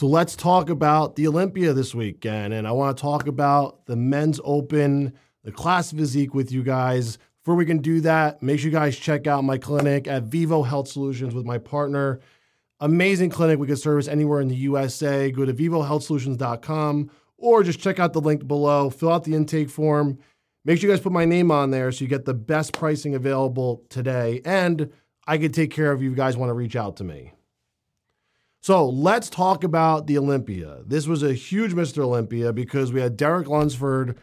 So let's talk about the Olympia this weekend. And I want to talk about the men's open, the class physique with you guys. Before we can do that, make sure you guys check out my clinic at Vivo Health Solutions with my partner. Amazing clinic. We can service anywhere in the USA. Go to vivohealthsolutions.com or just check out the link below. Fill out the intake form. Make sure you guys put my name on there so you get the best pricing available today. And I can take care of you, you guys want to reach out to me. So let's talk about the Olympia. This was a huge Mr. Olympia because we had Derek Lunsford,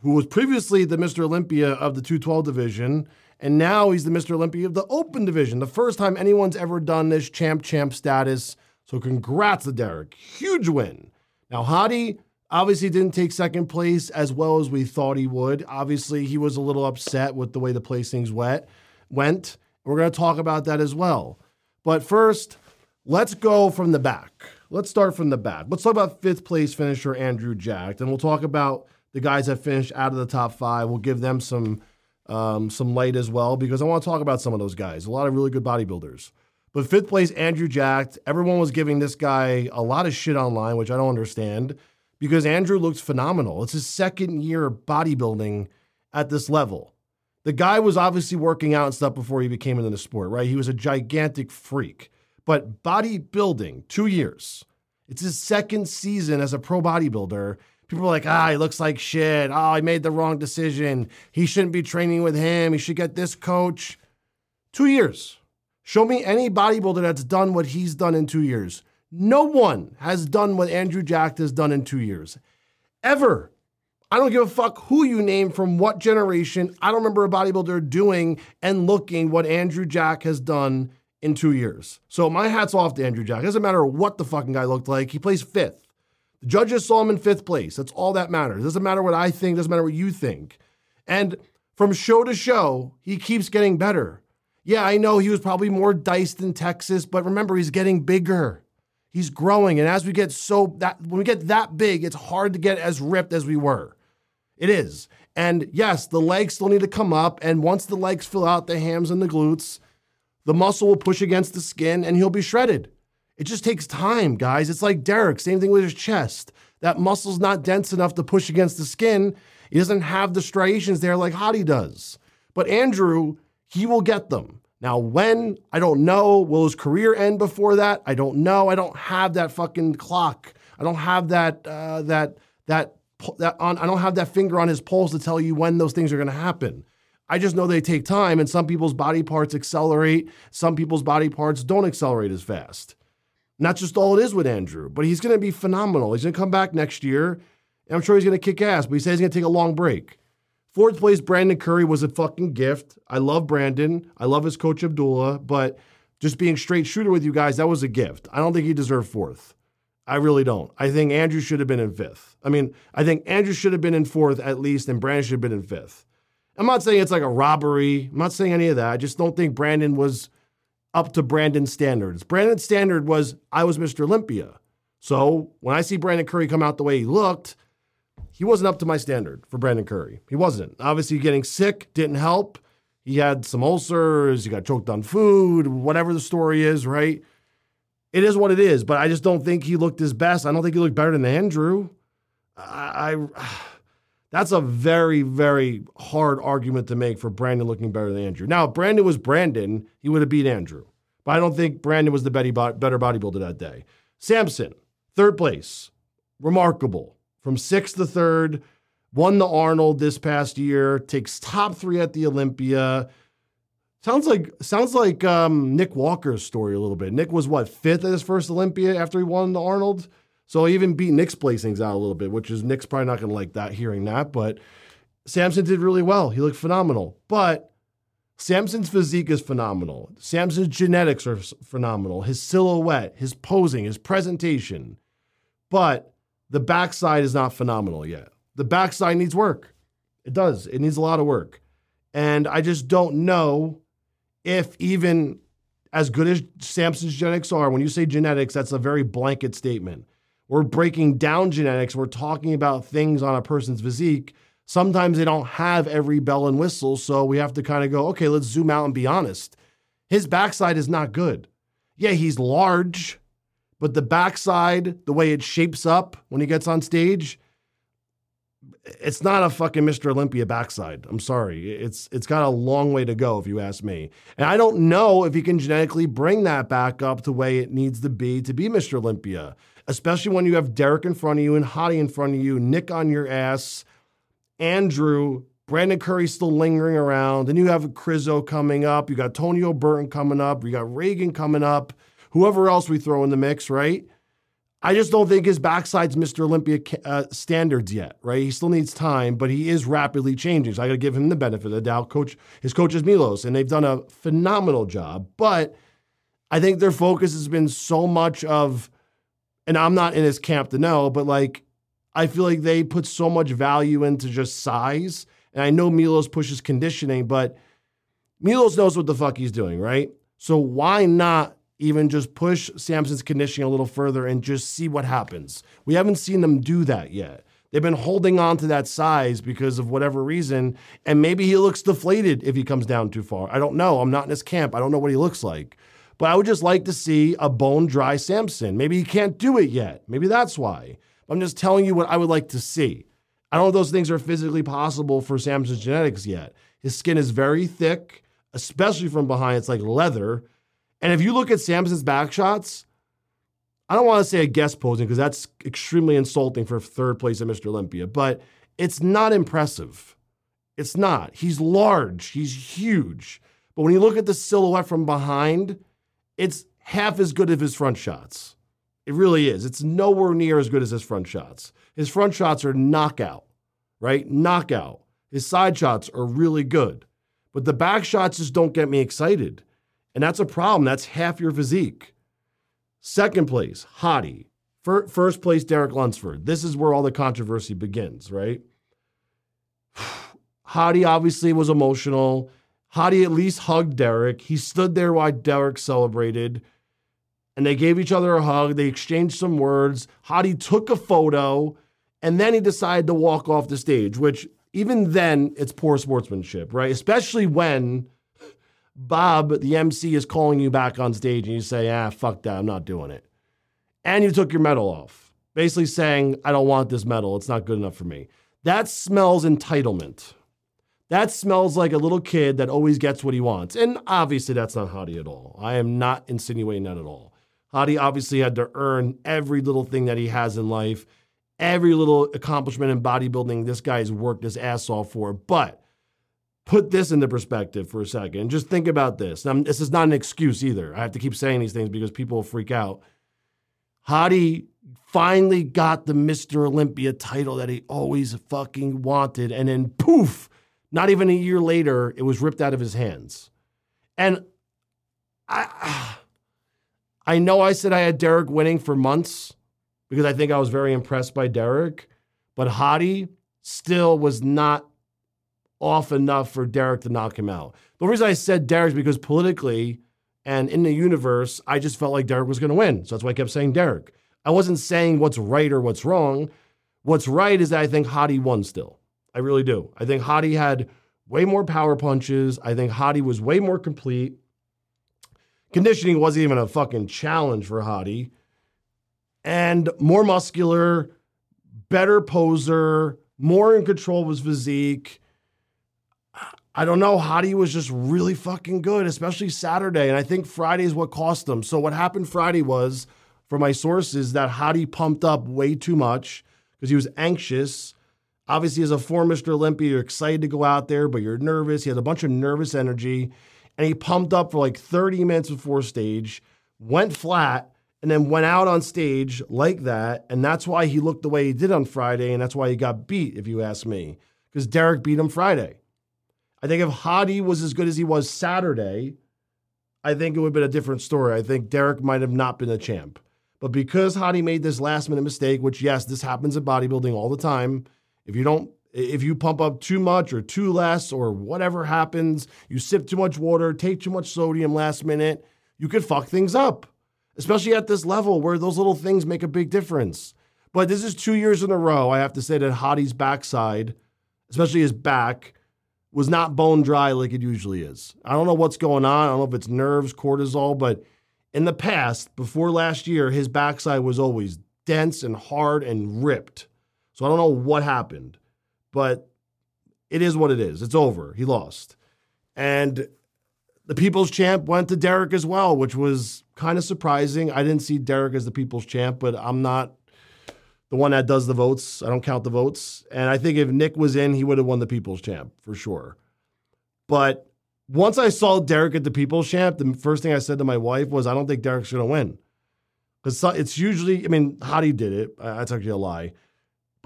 who was previously the Mr. Olympia of the 212 division, and now he's the Mr. Olympia of the open division. The first time anyone's ever done this champ champ status. So congrats to Derek. Huge win. Now, Hadi obviously didn't take second place as well as we thought he would. Obviously, he was a little upset with the way the placings went. Went. We're going to talk about that as well. But first, Let's go from the back. Let's start from the back. Let's talk about fifth place finisher Andrew Jacked, and we'll talk about the guys that finished out of the top five. We'll give them some um, some light as well because I want to talk about some of those guys. A lot of really good bodybuilders. But fifth place, Andrew Jacked. Everyone was giving this guy a lot of shit online, which I don't understand because Andrew looks phenomenal. It's his second year bodybuilding at this level. The guy was obviously working out and stuff before he became into the sport, right? He was a gigantic freak. But bodybuilding, two years. It's his second season as a pro bodybuilder. People are like, ah, he looks like shit. Oh, I made the wrong decision. He shouldn't be training with him. He should get this coach. Two years. Show me any bodybuilder that's done what he's done in two years. No one has done what Andrew Jack has done in two years. Ever. I don't give a fuck who you name from what generation. I don't remember a bodybuilder doing and looking what Andrew Jack has done in two years. So my hat's off to Andrew Jack. It doesn't matter what the fucking guy looked like. He plays fifth. The judges saw him in fifth place. That's all that matters. It doesn't matter what I think. It doesn't matter what you think. And from show to show, he keeps getting better. Yeah, I know he was probably more diced in Texas, but remember, he's getting bigger. He's growing. And as we get so that when we get that big, it's hard to get as ripped as we were. It is. And yes, the legs still need to come up. And once the legs fill out the hams and the glutes, the muscle will push against the skin and he'll be shredded. It just takes time, guys. It's like Derek, same thing with his chest. That muscle's not dense enough to push against the skin. He doesn't have the striations there like Hadi does. But Andrew, he will get them. Now, when? I don't know. Will his career end before that? I don't know. I don't have that fucking clock. I don't have that uh, that that that on. I don't have that finger on his pulse to tell you when those things are going to happen. I just know they take time, and some people's body parts accelerate, some people's body parts don't accelerate as fast. And that's just all it is with Andrew. But he's going to be phenomenal. He's going to come back next year, and I'm sure he's going to kick ass, but he says he's going to take a long break. Fourth place, Brandon Curry was a fucking gift. I love Brandon. I love his coach, Abdullah, but just being straight shooter with you guys, that was a gift. I don't think he deserved fourth. I really don't. I think Andrew should have been in fifth. I mean, I think Andrew should have been in fourth at least, and Brandon should have been in fifth. I'm not saying it's like a robbery. I'm not saying any of that. I just don't think Brandon was up to Brandon's standards. Brandon's standard was I was Mr. Olympia. So when I see Brandon Curry come out the way he looked, he wasn't up to my standard for Brandon Curry. He wasn't. Obviously, getting sick didn't help. He had some ulcers, he got choked on food, whatever the story is, right? It is what it is, but I just don't think he looked his best. I don't think he looked better than Andrew. I, I that's a very, very hard argument to make for Brandon looking better than Andrew. Now, if Brandon was Brandon, he would have beat Andrew. But I don't think Brandon was the better bodybuilder that day. Samson, third place. Remarkable. From sixth to third, won the Arnold this past year, takes top three at the Olympia. Sounds like sounds like um, Nick Walker's story a little bit. Nick was what fifth at his first Olympia after he won the Arnold. So he even beat Nick's placings out a little bit, which is Nick's probably not going to like that hearing that. But Samson did really well. He looked phenomenal. But Samson's physique is phenomenal. Samson's genetics are phenomenal. His silhouette, his posing, his presentation. But the backside is not phenomenal yet. The backside needs work. It does. It needs a lot of work. And I just don't know if even as good as Samson's genetics are, when you say genetics, that's a very blanket statement we're breaking down genetics, we're talking about things on a person's physique. Sometimes they don't have every bell and whistle, so we have to kind of go, okay, let's zoom out and be honest. His backside is not good. Yeah, he's large, But the backside, the way it shapes up when he gets on stage, it's not a fucking Mr. Olympia backside. I'm sorry. It's it's got a long way to go if you ask me. And I don't know if he can genetically bring that back up the way it needs to be to be Mr. Olympia, especially when you have Derek in front of you and Hadi in front of you, Nick on your ass, Andrew, Brandon Curry still lingering around. Then you have Krizo coming up. You got Tonio Burton coming up. You got Regan coming up. Whoever else we throw in the mix, right? I just don't think his backside's Mr. Olympia uh, standards yet, right? He still needs time, but he is rapidly changing. So I got to give him the benefit of the doubt. Coach, his coach is Milos, and they've done a phenomenal job. But I think their focus has been so much of, and I'm not in his camp to know, but like I feel like they put so much value into just size. And I know Milos pushes conditioning, but Milos knows what the fuck he's doing, right? So why not even just push Samson's conditioning a little further and just see what happens. We haven't seen them do that yet. They've been holding on to that size because of whatever reason, and maybe he looks deflated if he comes down too far. I don't know. I'm not in his camp. I don't know what he looks like. But I would just like to see a bone dry Samson. Maybe he can't do it yet. Maybe that's why. I'm just telling you what I would like to see. I don't know if those things are physically possible for Samson's genetics yet. His skin is very thick, especially from behind. It's like leather. And if you look at Samson's back shots, I don't want to say a guest posing because that's extremely insulting for third place at Mr. Olympia, but it's not impressive. It's not. He's large, he's huge. But when you look at the silhouette from behind, it's half as good as his front shots. It really is. It's nowhere near as good as his front shots. His front shots are knockout, right? Knockout. His side shots are really good. But the back shots just don't get me excited. And that's a problem. That's half your physique. Second place, Hadi. First place, Derek Lunsford. This is where all the controversy begins, right? Hadi obviously was emotional. Hadi at least hugged Derek. He stood there while Derek celebrated. And they gave each other a hug. They exchanged some words. Hadi took a photo. And then he decided to walk off the stage, which even then, it's poor sportsmanship, right? Especially when Bob, the MC, is calling you back on stage and you say, ah, fuck that, I'm not doing it. And you took your medal off, basically saying, I don't want this medal, it's not good enough for me. That smells entitlement. That smells like a little kid that always gets what he wants. And obviously, that's not Hadi at all. I am not insinuating that at all. Hadi obviously had to earn every little thing that he has in life, every little accomplishment in bodybuilding this guy's worked his ass off for. But put this into perspective for a second. Just think about this. Now, this is not an excuse either. I have to keep saying these things because people freak out. Hadi finally got the Mr. Olympia title that he always fucking wanted. And then poof, not even a year later, it was ripped out of his hands. And I, I know I said I had Derek winning for months because I think I was very impressed by Derek, but Hadi still was not off enough for Derek to knock him out. The reason I said Derek is because politically and in the universe, I just felt like Derek was going to win. So that's why I kept saying Derek. I wasn't saying what's right or what's wrong. What's right is that I think Hadi won still. I really do. I think Hadi had way more power punches. I think Hadi was way more complete. Conditioning wasn't even a fucking challenge for Hadi. And more muscular, better poser, more in control of his physique. I don't know. Hadi was just really fucking good, especially Saturday. And I think Friday is what cost them. So what happened Friday was, for my sources, that Hadi pumped up way too much because he was anxious. Obviously, as a former Mr. Olympia, you're excited to go out there, but you're nervous. He had a bunch of nervous energy. And he pumped up for like 30 minutes before stage, went flat, and then went out on stage like that. And that's why he looked the way he did on Friday. And that's why he got beat, if you ask me, because Derek beat him Friday. I think if Hadi was as good as he was Saturday, I think it would have been a different story. I think Derek might have not been a champ. But because Hadi made this last minute mistake, which, yes, this happens in bodybuilding all the time. If you don't, if you pump up too much or too less or whatever happens, you sip too much water, take too much sodium last minute, you could fuck things up, especially at this level where those little things make a big difference. But this is two years in a row. I have to say that Hadi's backside, especially his back, was not bone dry like it usually is. I don't know what's going on. I don't know if it's nerves, cortisol, but in the past, before last year, his backside was always dense and hard and ripped. So I don't know what happened, but it is what it is. It's over. He lost. And the people's champ went to Derek as well, which was kind of surprising. I didn't see Derek as the people's champ, but I'm not the one that does the votes. I don't count the votes. And I think if Nick was in, he would have won the people's champ for sure. But once I saw Derek at the people's champ, the first thing I said to my wife was, I don't think Derek's going to win. Because it's usually, I mean, Hadi did it. That's actually a lie.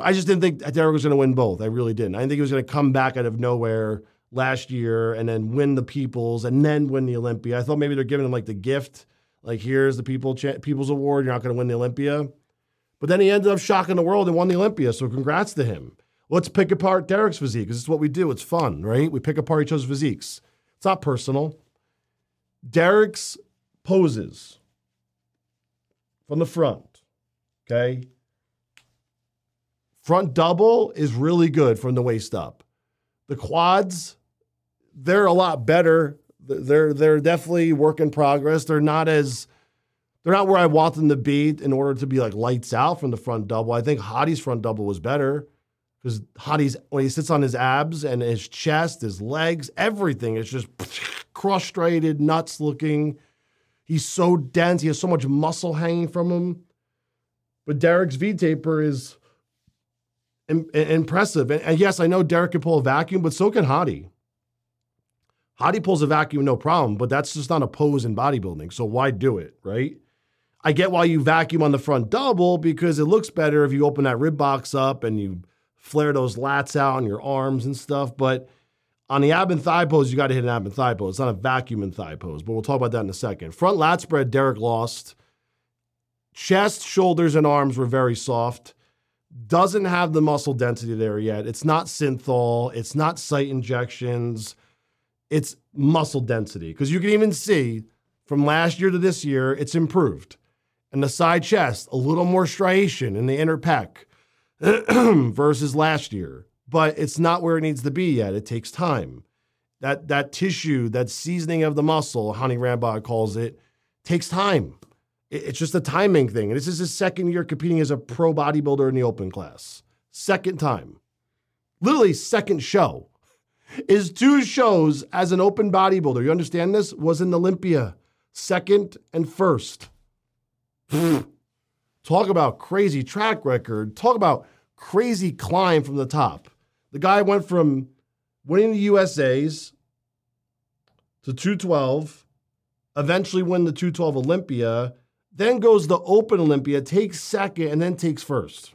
I just didn't think Derek was going to win both. I really didn't. I didn't think he was going to come back out of nowhere last year and then win the People's and then win the Olympia. I thought maybe they're giving him like the gift, like here's the People People's Award. You're not going to win the Olympia. But then he ended up shocking the world and won the Olympia. So congrats to him. Let's pick apart Derek's physique because it's what we do. It's fun, right? We pick apart each other's physiques. It's not personal. Derek's poses from the front, okay? Front double is really good from the waist up. The quads, they're a lot better. They're they're definitely work in progress. They're not as they're not where I want them to be in order to be like lights out from the front double. I think Hadi's front double was better because Hadi's when he sits on his abs and his chest, his legs, everything is just cross-striated, nuts looking. He's so dense. He has so much muscle hanging from him. But Derek's V taper is Im- impressive. And, and, yes, I know Derek can pull a vacuum, but so can Hadi. Hadi pulls a vacuum, no problem, but that's just not a pose in bodybuilding. So why do it, right? I get why you vacuum on the front double because it looks better if you open that rib box up and you flare those lats out on your arms and stuff. But on the ab and thigh pose, you got to hit an ab and thigh pose. It's not a vacuum and thigh pose, but we'll talk about that in a second. Front lat spread, Derek lost. Chest, shoulders, and arms were very soft doesn't have the muscle density there yet. It's not synthol, it's not site injections, it's muscle density. Because you can even see from last year to this year, it's improved. And the side chest, a little more striation in the inner pec versus last year. But it's not where it needs to be yet. It takes time. That that tissue, that seasoning of the muscle, Hany Rambod calls it, takes time. It's just a timing thing. This is his second year competing as a pro bodybuilder in the open class. Second time. Literally, second show. His two shows as an open bodybuilder, you understand this? Was in Olympia, second and first. Talk about crazy track record. Talk about crazy climb from the top. The guy went from winning the USA's to 212, eventually win the 212 Olympia, then goes the Open Olympia, takes second, and then takes first.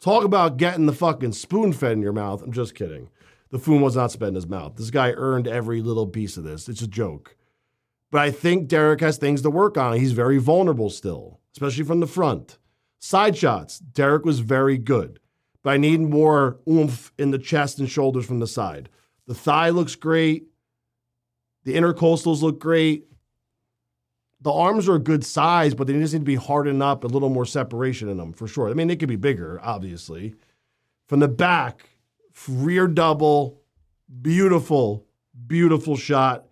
Talk about getting the fucking spoon fed in your mouth. I'm just kidding. The food was not sped in his mouth. This guy earned every little piece of this. It's a joke. But I think Derek has things to work on. He's very vulnerable still, especially from the front. Side shots, Derek was very good. But I need more oomph in the chest and shoulders from the side. The thigh looks great. The intercostals look great the arms are a good size, but they just need to be hardened up, a little more separation in them for sure. I mean, they could be bigger, obviously. From the back, rear double, beautiful, beautiful shot.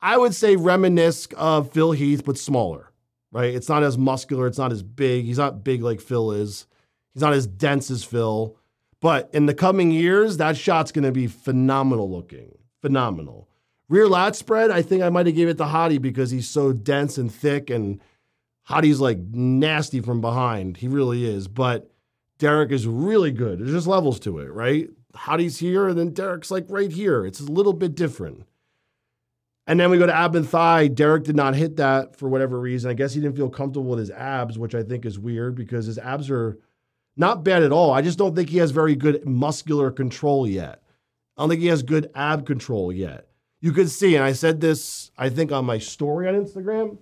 I would say reminisce of Phil Heath, but smaller, right? It's not as muscular, it's not as big. He's not big like Phil is. He's not as dense as Phil. But in the coming years, that shot's going to be phenomenal looking. Phenomenal. Rear lat spread, I think I might have gave it to Hadi because he's so dense and thick, and Hadi's like nasty from behind. He really is. But Derek is really good. There's just levels to it, right? Hadi's here, and then Derek's like right here. It's a little bit different. And then we go to ab and thigh. Derek did not hit that for whatever reason. I guess he didn't feel comfortable with his abs, which I think is weird because his abs are not bad at all. I just don't think he has very good muscular control yet. I don't think he has good ab control yet you could see, and I said this, I think, on my story on Instagram.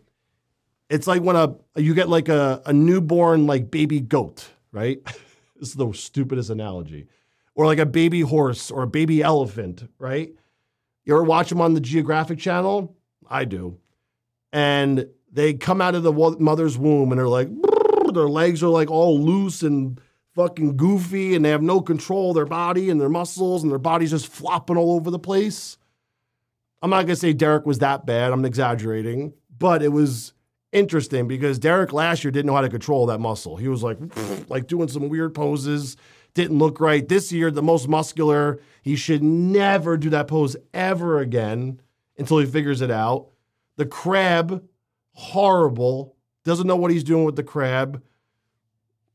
It's like when a you get like a, a newborn like baby goat, right? this is the stupidest analogy. Or like a baby horse or a baby elephant, right? You ever watch them on the Geographic Channel? I do. And they come out of the mother's womb and they're like, their legs are like all loose and fucking goofy and they have no control of their body and their muscles and their body's just flopping all over the place. I'm not going to say Derek was that bad. I'm exaggerating. But it was interesting because Derek last year didn't know how to control that muscle. He was like, like doing some weird poses, didn't look right. This year, the most muscular, he should never do that pose ever again until he figures it out. The crab, horrible, doesn't know what he's doing with the crab.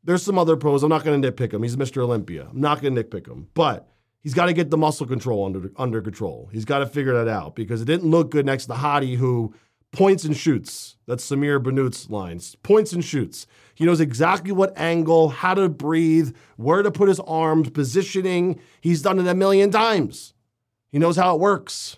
There's some other pros. I'm not going to nitpick him. He's Mr. Olympia. I'm not going to nitpick him. But he's got to get the muscle control under, under control. He's got to figure that out because it didn't look good next to Hadi, who points and shoots. That's Samir Bannout's lines. Points and shoots. He knows exactly what angle, how to breathe, where to put his arms, positioning. He's done it a million times. He knows how it works.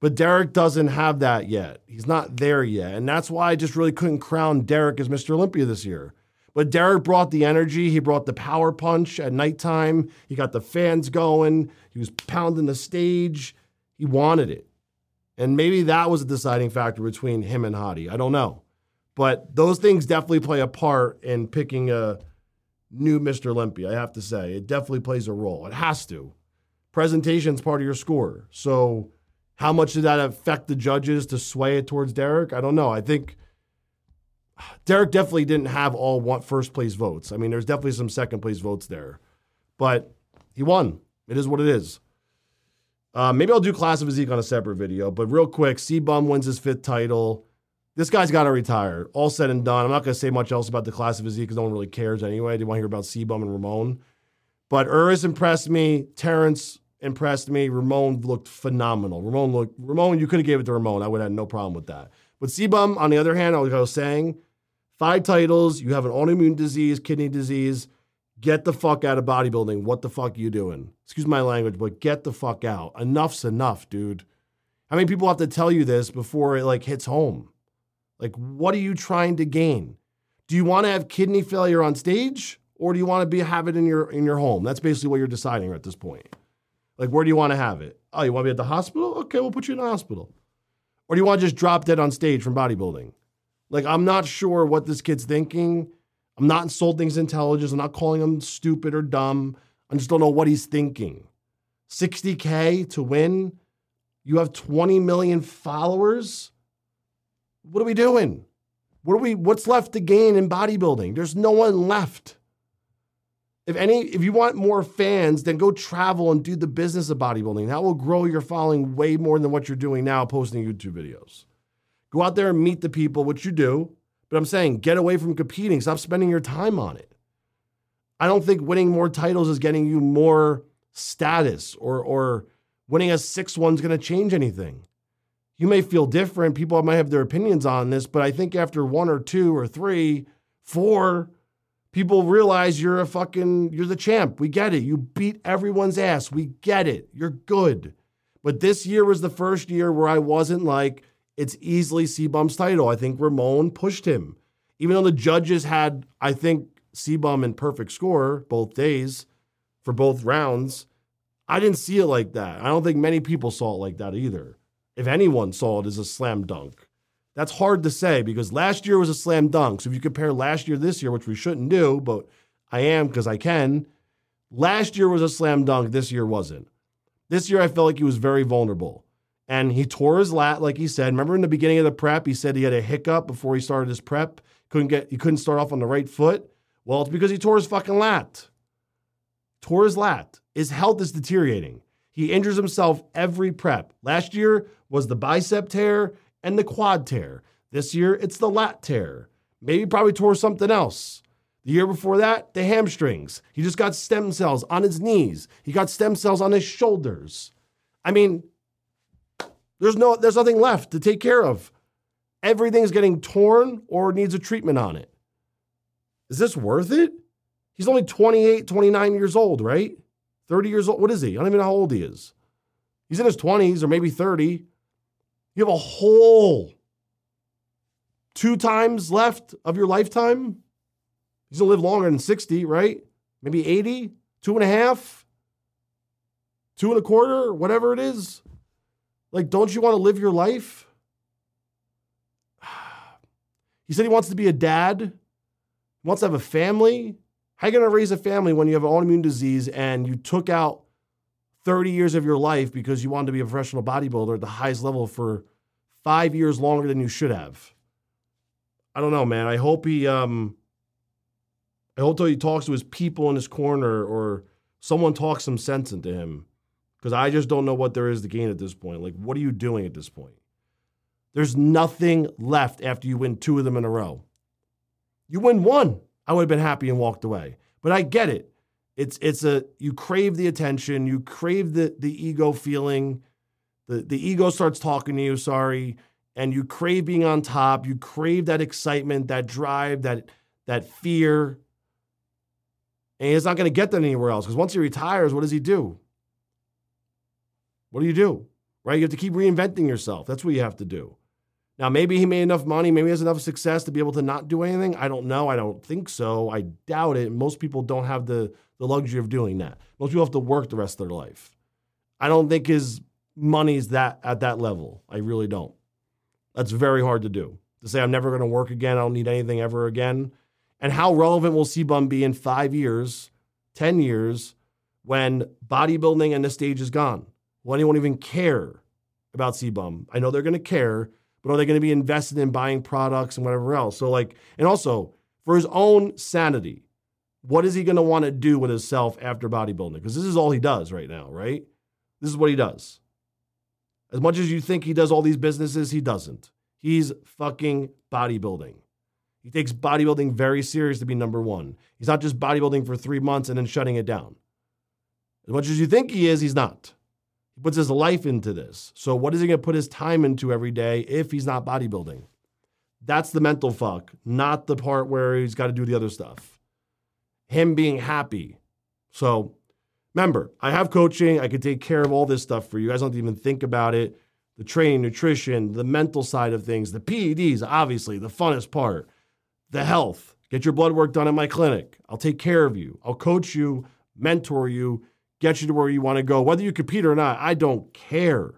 But Derek doesn't have that yet. He's not there yet. And that's why I just really couldn't crown Derek as Mr. Olympia this year. But Derek brought the energy. He brought the power punch at nighttime. He got the fans going. He was pounding the stage. He wanted it. And maybe that was a deciding factor between him and Hadi. I don't know. But those things definitely play a part in picking a new Mr. Olympia, I have to say. It definitely plays a role. It has to. Presentation's part of your score. So how much did that affect the judges to sway it towards Derek? I don't know. I think Derek definitely didn't have all first place votes. I mean, there's definitely some second place votes there, but he won. It is what it is. Uh, maybe I'll do class of physique on a separate video, but real quick, CBum wins his fifth title. This guy's got to retire. All said and done. I'm not going to say much else about the class of physique because no one really cares anyway. I didn't want to hear about CBum and Ramon. But Urs impressed me. Terrence impressed me. Ramon looked phenomenal. Ramon looked Ramon. You could have gave it to Ramon. I would have had no problem with that. But CBum, on the other hand, like I was saying, five titles. You have an autoimmune disease, kidney disease. Get the fuck out of bodybuilding. What the fuck are you doing? Excuse my language, but get the fuck out. Enough's enough, dude. How many people have to tell you this before it like hits home? Like, what are you trying to gain? Do you want to have kidney failure on stage, or do you want to be have it in your in your home? That's basically what you're deciding at this point. Like, where do you want to have it? Oh, you want to be at the hospital? Okay, we'll put you in the hospital. Or do you want to just drop dead on stage from bodybuilding? Like, I'm not sure what this kid's thinking. I'm not insulting his intelligence. I'm not calling him stupid or dumb. I just don't know what he's thinking. 60K to win. You have 20 million followers. What are we doing? What are we what's left to gain in bodybuilding? There's no one left. If any, if you want more fans, then go travel and do the business of bodybuilding. That will grow your following way more than what you're doing now, posting YouTube videos. Go out there and meet the people, which you do. But I'm saying get away from competing. Stop spending your time on it. I don't think winning more titles is getting you more status or or winning a six one's going to change anything. You may feel different. People might have their opinions on this, but I think after one or two or three, four, people realize you're a fucking, you're the champ. We get it. You beat everyone's ass. We get it. You're good. But this year was the first year where I wasn't like, it's easily CBum's title. I think Ramon pushed him. Even though the judges had, I think, CBum in perfect score both days for both rounds, I didn't see it like that. I don't think many people saw it like that either. If anyone saw it as a slam dunk. That's hard to say because last year was a slam dunk. So if you compare last year this year, which we shouldn't do, but I am because I can, last year was a slam dunk. This year wasn't. This year I felt like he was very vulnerable. And he tore his lat, like he said. Remember in the beginning of the prep, he said he had a hiccup before he started his prep. Couldn't get he couldn't start off on the right foot. Well, it's because he tore his fucking lat. Tore his lat. His health is deteriorating. He injures himself every prep. Last year was the bicep tear and the quad tear. This year, it's the lat tear. Maybe probably tore something else. The year before that, the hamstrings. He just got stem cells on his knees. He got stem cells on his shoulders. I mean, there's no there's nothing left to take care of. Everything's getting torn or needs a treatment on it. Is this worth it? He's only 28, 29 years old, right? 30 years old. What is he? I don't even know how old he is. He's in his 20s or maybe 30. You have a whole two times left of your lifetime. He's gonna live longer than 60, right? Maybe 80, two and a half, two and a quarter, whatever it is. Like, don't you want to live your life? He said he wants to be a dad, wants to have a family. How are you going to raise a family when you have an autoimmune disease and you took out 30 years of your life because you wanted to be a professional bodybuilder at the highest level for five years longer than you should have. I don't know, man. I hope he um I hope he talks to his people in his corner or someone talks some sense into him. Because I just don't know what there is to gain at this point. Like, what are you doing at this point? There's nothing left after you win two of them in a row. You win one, I would have been happy and walked away. But I get it. It's it's a you crave the attention, you crave the the ego feeling. The the ego starts talking to you, sorry, and you crave being on top, you crave that excitement, that drive, that that fear. And he's not going to get that anywhere else because once he retires, what does he do? What do you do? Right? You have to keep reinventing yourself. That's what you have to do. Now, maybe he made enough money, maybe he has enough success to be able to not do anything. I don't know. I don't think so. I doubt it. Most people don't have the, the luxury of doing that. Most people have to work the rest of their life. I don't think his money's that at that level. I really don't. That's very hard to do. To say I'm never going to work again, I don't need anything ever again. And how relevant will CBum be in five years, 10 years, when bodybuilding and the stage is gone? Will anyone even care about CBum? I know they're going to care, but are they going to be invested in buying products and whatever else? So, like, and also for his own sanity, what is he going to want to do with himself after bodybuilding? Because this is all he does right now, right? This is what he does. As much as you think he does all these businesses, he doesn't. He's fucking bodybuilding. He takes bodybuilding very serious to be number one. He's not just bodybuilding for three months and then shutting it down. As much as you think he is, he's not. He puts his life into this. So, what is he going to put his time into every day if he's not bodybuilding? That's the mental fuck, not the part where he's got to do the other stuff. Him being happy. So, remember, I have coaching. I can take care of all this stuff for you. You guys don't even think about it. The training, nutrition, the mental side of things, the PEDs, obviously, the funnest part, the health. Get your blood work done at my clinic. I'll take care of you. I'll coach you, mentor you, get you to where you want to go. Whether you compete or not, I don't care.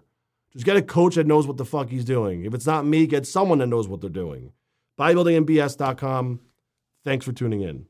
Just get a coach that knows what the fuck he's doing. If it's not me, get someone that knows what they're doing. Bodybuildingmbs.com. Thanks for tuning in.